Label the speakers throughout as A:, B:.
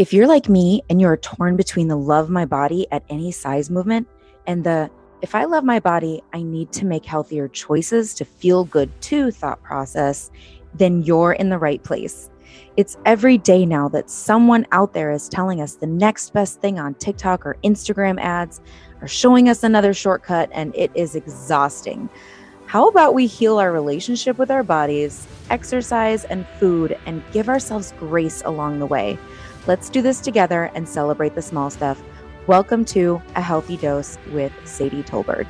A: If you're like me and you're torn between the love my body at any size movement and the if I love my body, I need to make healthier choices to feel good too thought process, then you're in the right place. It's every day now that someone out there is telling us the next best thing on TikTok or Instagram ads or showing us another shortcut, and it is exhausting. How about we heal our relationship with our bodies, exercise, and food, and give ourselves grace along the way? Let's do this together and celebrate the small stuff. Welcome to A Healthy Dose with Sadie Tolbert.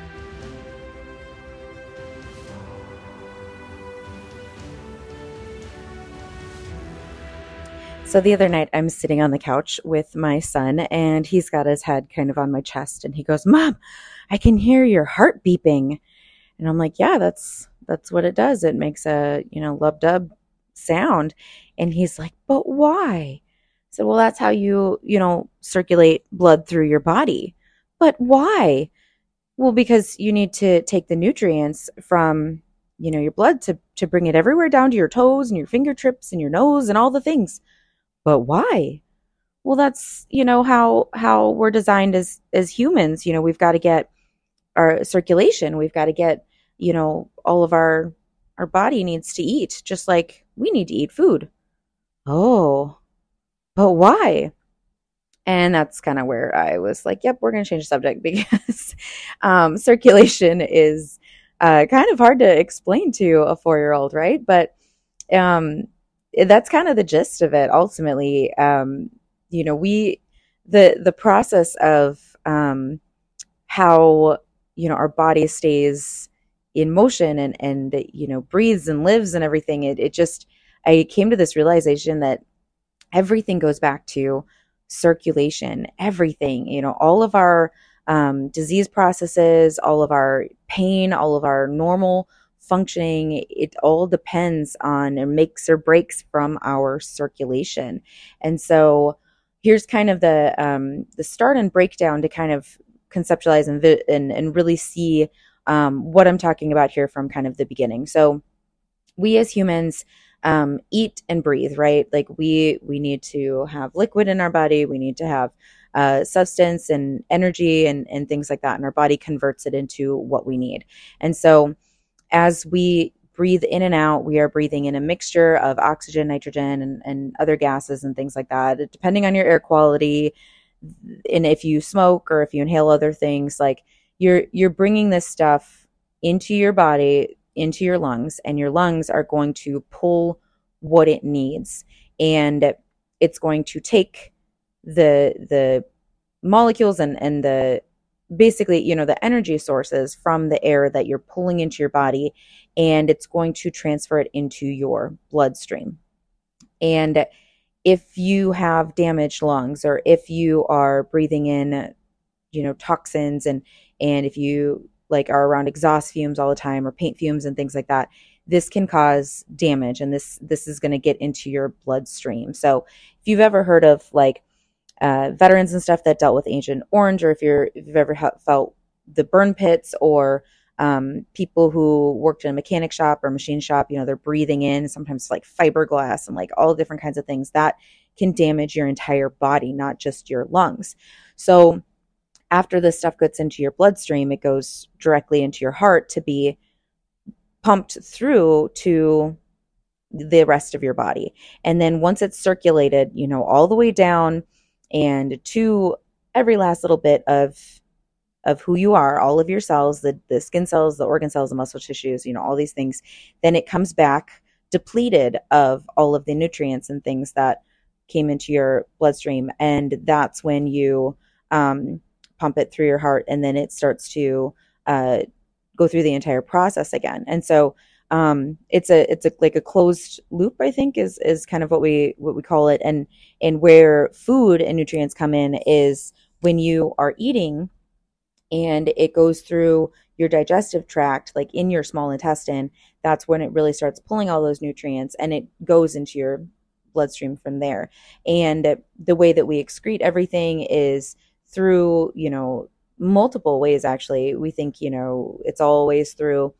A: So the other night, I'm sitting on the couch with my son, and he's got his head kind of on my chest, and he goes, "Mom, I can hear your heart beeping," and I'm like, "Yeah, that's that's what it does. It makes a you know lub dub sound," and he's like, "But why?" Said, well, that's how you, you know, circulate blood through your body. But why? Well, because you need to take the nutrients from, you know, your blood to, to bring it everywhere down to your toes and your fingertips and your nose and all the things. But why? Well, that's, you know, how, how we're designed as, as humans. You know, we've got to get our circulation. We've got to get, you know, all of our, our body needs to eat just like we need to eat food. Oh, but why? And that's kind of where I was like, yep, we're going to change the subject because um, circulation is uh, kind of hard to explain to a four year old, right? But um, that's kind of the gist of it ultimately. Um, you know, we, the, the process of um, how, you know, our body stays in motion and, and, you know, breathes and lives and everything, it, it just, I came to this realization that everything goes back to circulation, everything, you know, all of our um, disease processes, all of our pain, all of our normal functioning, it all depends on or makes or breaks from our circulation. And so here's kind of the um, the start and breakdown to kind of conceptualize and vi- and, and really see um, what I'm talking about here from kind of the beginning. So we as humans um, eat and breathe, right? Like we we need to have liquid in our body. We need to have uh, substance and energy and and things like that, and our body converts it into what we need. And so, as we breathe in and out, we are breathing in a mixture of oxygen, nitrogen, and, and other gases and things like that. Depending on your air quality, and if you smoke or if you inhale other things, like you're you're bringing this stuff into your body into your lungs, and your lungs are going to pull what it needs. And it's going to take the the molecules and, and the basically, you know, the energy sources from the air that you're pulling into your body, and it's going to transfer it into your bloodstream. And if you have damaged lungs or if you are breathing in you know toxins and and if you like are around exhaust fumes all the time or paint fumes and things like that this can cause damage and this this is going to get into your bloodstream. So if you've ever heard of like uh, veterans and stuff that dealt with agent orange or if you're if you've ever ha- felt the burn pits or um, people who worked in a mechanic shop or machine shop you know they're breathing in sometimes like fiberglass and like all different kinds of things that can damage your entire body not just your lungs. So after this stuff gets into your bloodstream, it goes directly into your heart to be pumped through to the rest of your body. And then once it's circulated, you know, all the way down and to every last little bit of of who you are, all of your cells, the, the skin cells, the organ cells, the muscle tissues, you know, all these things, then it comes back depleted of all of the nutrients and things that came into your bloodstream. And that's when you um, pump it through your heart, and then it starts to uh, go through the entire process again. And so um, it's a it's a like a closed loop. I think is is kind of what we what we call it. And and where food and nutrients come in is when you are eating, and it goes through your digestive tract, like in your small intestine. That's when it really starts pulling all those nutrients, and it goes into your bloodstream from there. And the way that we excrete everything is through, you know, multiple ways actually. We think, you know, it's always through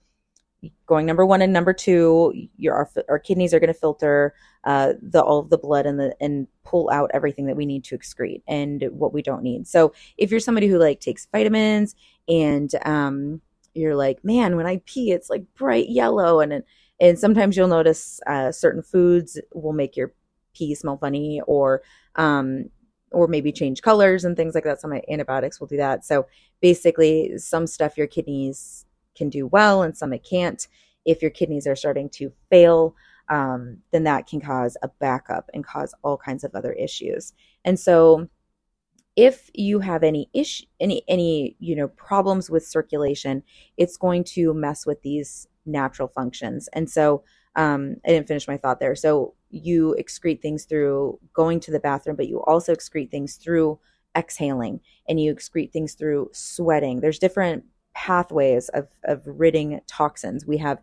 A: going number one and number two, your our, our kidneys are going to filter uh, the all of the blood and the and pull out everything that we need to excrete and what we don't need. So if you're somebody who like takes vitamins and um, you're like, man, when I pee, it's like bright yellow, and and sometimes you'll notice uh, certain foods will make your pee smell funny, or um, or maybe change colors and things like that. Some antibiotics will do that. So basically, some stuff your kidneys can do well and some it can't. If your kidneys are starting to fail, um, then that can cause a backup and cause all kinds of other issues. And so, if you have any issue, any any you know problems with circulation, it's going to mess with these natural functions. And so, um, I didn't finish my thought there. So you excrete things through going to the bathroom, but you also excrete things through exhaling, and you excrete things through sweating. There's different pathways of of ridding toxins. We have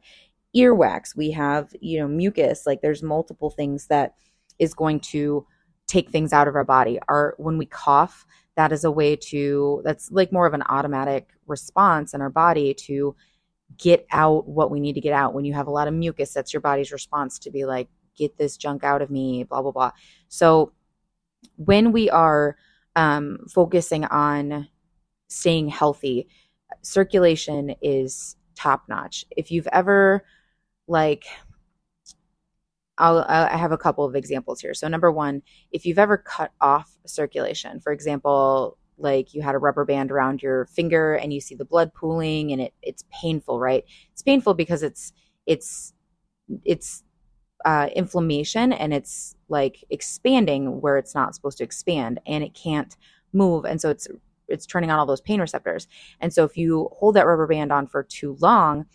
A: earwax, we have, you know, mucus, like there's multiple things that is going to take things out of our body. Our when we cough, that is a way to that's like more of an automatic response in our body to get out what we need to get out. When you have a lot of mucus, that's your body's response to be like, get this junk out of me, blah, blah, blah. So when we are um, focusing on staying healthy, circulation is top notch. If you've ever like I'll, I have a couple of examples here. So number one, if you've ever cut off circulation, for example, like you had a rubber band around your finger and you see the blood pooling and it it's painful, right? It's painful because it's it's it's uh, inflammation and it's like expanding where it's not supposed to expand and it can't move and so it's it's turning on all those pain receptors. And so if you hold that rubber band on for too long,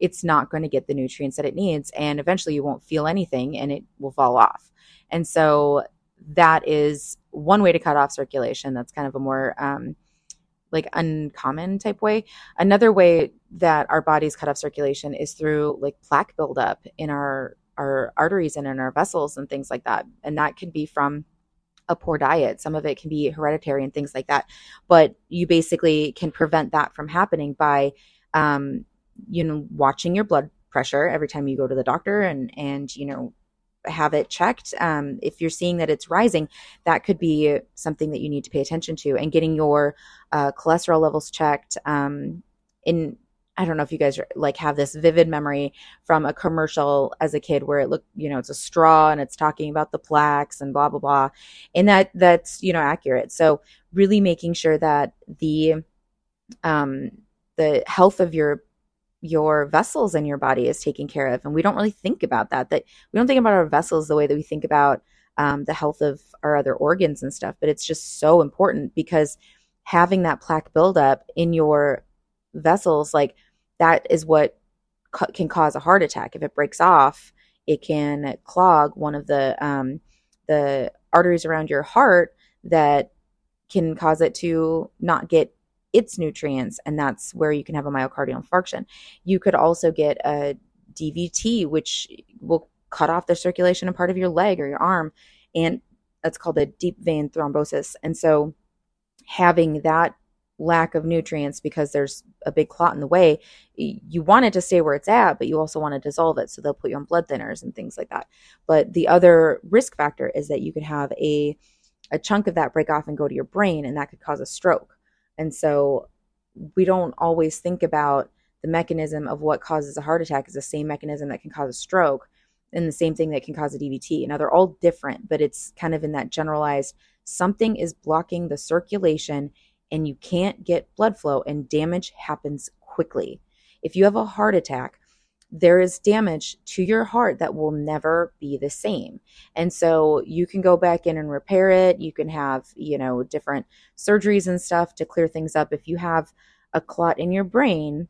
A: it's not going to get the nutrients that it needs. And eventually you won't feel anything and it will fall off. And so that is one way to cut off circulation. That's kind of a more, um, like uncommon type way. Another way that our bodies cut off circulation is through like plaque buildup in our our arteries and in our vessels and things like that. And that can be from a poor diet. Some of it can be hereditary and things like that. But you basically can prevent that from happening by, um, you know, watching your blood pressure every time you go to the doctor and, and, you know, have it checked. Um, if you're seeing that it's rising, that could be something that you need to pay attention to and getting your uh, cholesterol levels checked. Um, in I don't know if you guys like have this vivid memory from a commercial as a kid where it looked, you know, it's a straw and it's talking about the plaques and blah blah blah, and that that's you know accurate. So really making sure that the um the health of your your vessels in your body is taken care of, and we don't really think about that. That we don't think about our vessels the way that we think about um, the health of our other organs and stuff. But it's just so important because having that plaque buildup in your vessels, like that is what can cause a heart attack. If it breaks off, it can clog one of the um, the arteries around your heart that can cause it to not get its nutrients, and that's where you can have a myocardial infarction. You could also get a DVT, which will cut off the circulation in part of your leg or your arm, and that's called a deep vein thrombosis. And so, having that lack of nutrients because there's a big clot in the way, you want it to stay where it's at, but you also want to dissolve it. So they'll put you on blood thinners and things like that. But the other risk factor is that you could have a a chunk of that break off and go to your brain, and that could cause a stroke. And so we don't always think about the mechanism of what causes a heart attack is the same mechanism that can cause a stroke and the same thing that can cause a DVT. Now they're all different, but it's kind of in that generalized something is blocking the circulation and you can't get blood flow, and damage happens quickly. If you have a heart attack, there is damage to your heart that will never be the same. And so you can go back in and repair it. You can have, you know, different surgeries and stuff to clear things up. If you have a clot in your brain,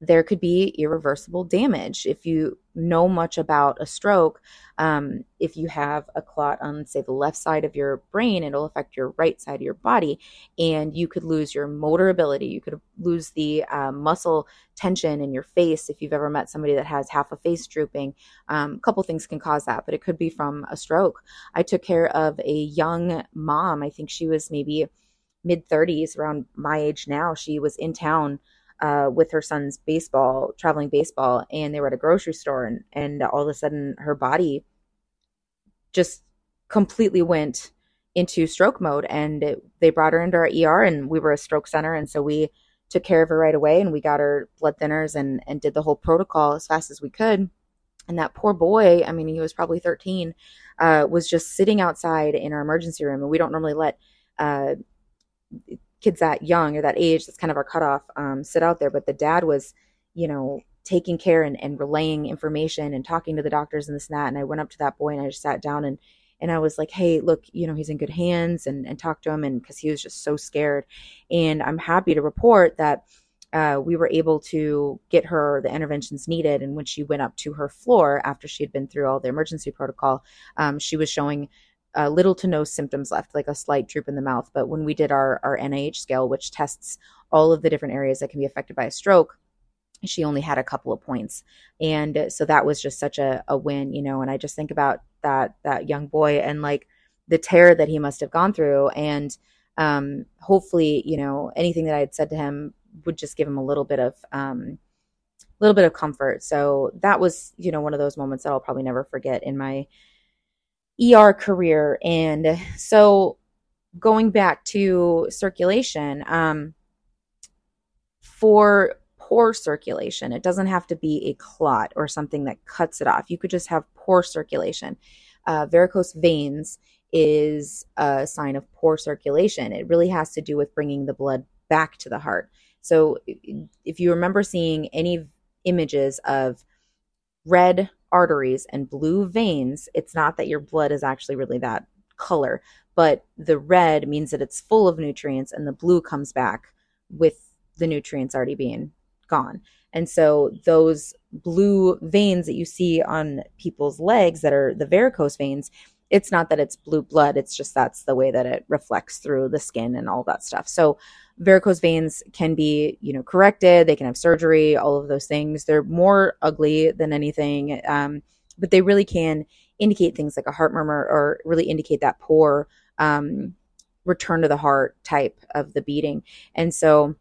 A: there could be irreversible damage. If you know much about a stroke, um, if you have a clot on, say, the left side of your brain, it'll affect your right side of your body, and you could lose your motor ability. You could lose the uh, muscle tension in your face. If you've ever met somebody that has half a face drooping, um, a couple things can cause that, but it could be from a stroke. I took care of a young mom. I think she was maybe mid 30s, around my age now. She was in town uh, with her son's baseball, traveling baseball, and they were at a grocery store, and, and all of a sudden her body just completely went into stroke mode. And it, they brought her into our ER, and we were a stroke center. And so we took care of her right away, and we got her blood thinners and, and did the whole protocol as fast as we could. And that poor boy, I mean, he was probably 13, uh, was just sitting outside in our emergency room. And we don't normally let uh, kids that young or that age, that's kind of our cutoff, um, sit out there. But the dad was, you know, taking care and, and relaying information and talking to the doctors and this and that. And I went up to that boy and I just sat down and and I was like, hey, look, you know, he's in good hands and, and talk to him. And because he was just so scared. And I'm happy to report that uh, we were able to get her the interventions needed. And when she went up to her floor after she had been through all the emergency protocol, um, she was showing uh, little to no symptoms left, like a slight droop in the mouth. But when we did our, our NIH scale, which tests all of the different areas that can be affected by a stroke, she only had a couple of points. And so that was just such a, a win you know and i just think about that that young boy and like the terror that he must have gone through. And um, hopefully you know anything that i had said to him would just give him a little bit of um, little bit of comfort. So that was you know one of those moments that i'll probably never forget in my er career and so going back to circulation um, for poor circulation. It doesn't have to be a clot or something that cuts it off. You could just have poor circulation. Uh, varicose veins is a sign of poor circulation. It really has to do with bringing the blood back to the heart. So if you remember seeing any images of red arteries and blue veins, it's not that your blood is actually really that color, but the red means that it's full of nutrients and the blue comes back with the nutrients already being gone. And so those blue veins that you see on people's legs that are the varicose veins, it's not that it's blue blood, it's just that's the way that it reflects through the skin and all that stuff. So varicose veins can be, you know, corrected, they can have surgery, all of those things. They're more ugly than anything, um, but they really can indicate things like a heart murmur or really indicate that poor um, return to the heart type of the beating. And so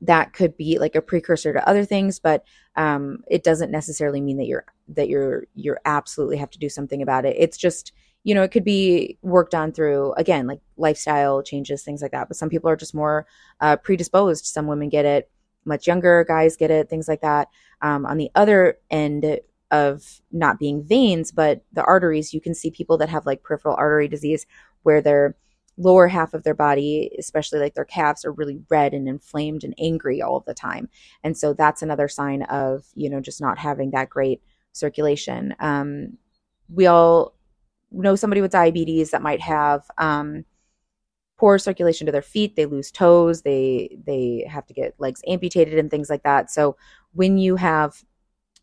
A: that could be like a precursor to other things but um, it doesn't necessarily mean that you're that you're you're absolutely have to do something about it it's just you know it could be worked on through again like lifestyle changes things like that but some people are just more uh, predisposed some women get it much younger guys get it things like that um, on the other end of not being veins but the arteries you can see people that have like peripheral artery disease where they're lower half of their body, especially like their calves, are really red and inflamed and angry all the time. And so that's another sign of, you know, just not having that great circulation. Um, we all know somebody with diabetes that might have um, poor circulation to their feet. They lose toes. They they have to get legs amputated and things like that. So when you have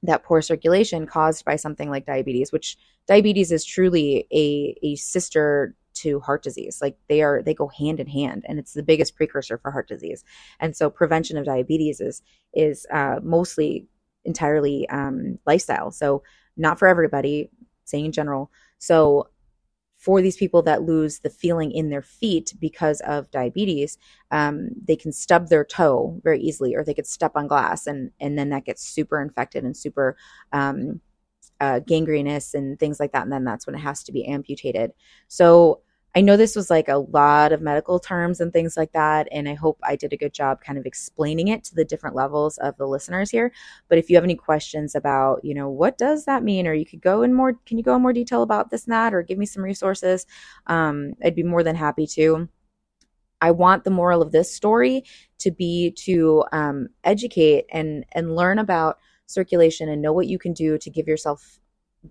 A: that poor circulation caused by something like diabetes, which diabetes is truly a, a sister to heart disease. Like they are, they go hand in hand, and it's the biggest precursor for heart disease. And so, prevention of diabetes is is uh, mostly entirely um, lifestyle. So, not for everybody, saying in general. So, for these people that lose the feeling in their feet because of diabetes, um, they can stub their toe very easily, or they could step on glass, and and then that gets super infected and super um, uh, gangrenous and things like that. And then that's when it has to be amputated. So I know this was like a lot of medical terms and things like that. And I hope I did a good job kind of explaining it to the different levels of the listeners here. But if you have any questions about, you know, what does that mean? Or you could go in more, can you go in more detail about this and that, or give me some resources? Um, I'd be more than happy to. I want the moral of this story to be to um, educate and and learn about circulation and know what you can do to give yourself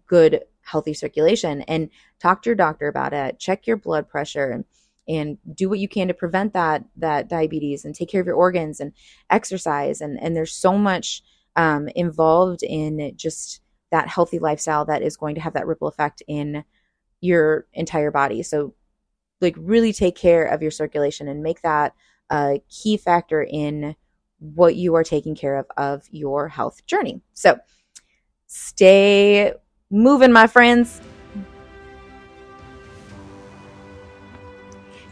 A: good healthy circulation and talk to your doctor about it. Check your blood pressure and and do what you can to prevent that that diabetes and take care of your organs and exercise. And and there's so much um, involved in just that healthy lifestyle that is going to have that ripple effect in your entire body. So like really take care of your circulation and make that a key factor in what you are taking care of of your health journey. So stay moving, my friends.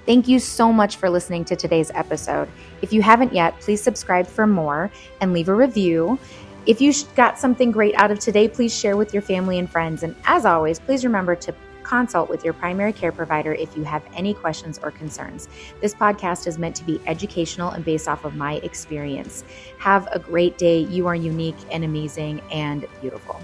A: Thank you so much for listening to today's episode. If you haven't yet, please subscribe for more and leave a review. If you got something great out of today, please share with your family and friends. And as always, please remember to consult with your primary care provider if you have any questions or concerns. This podcast is meant to be educational and based off of my experience. Have a great day. You are unique and amazing and beautiful.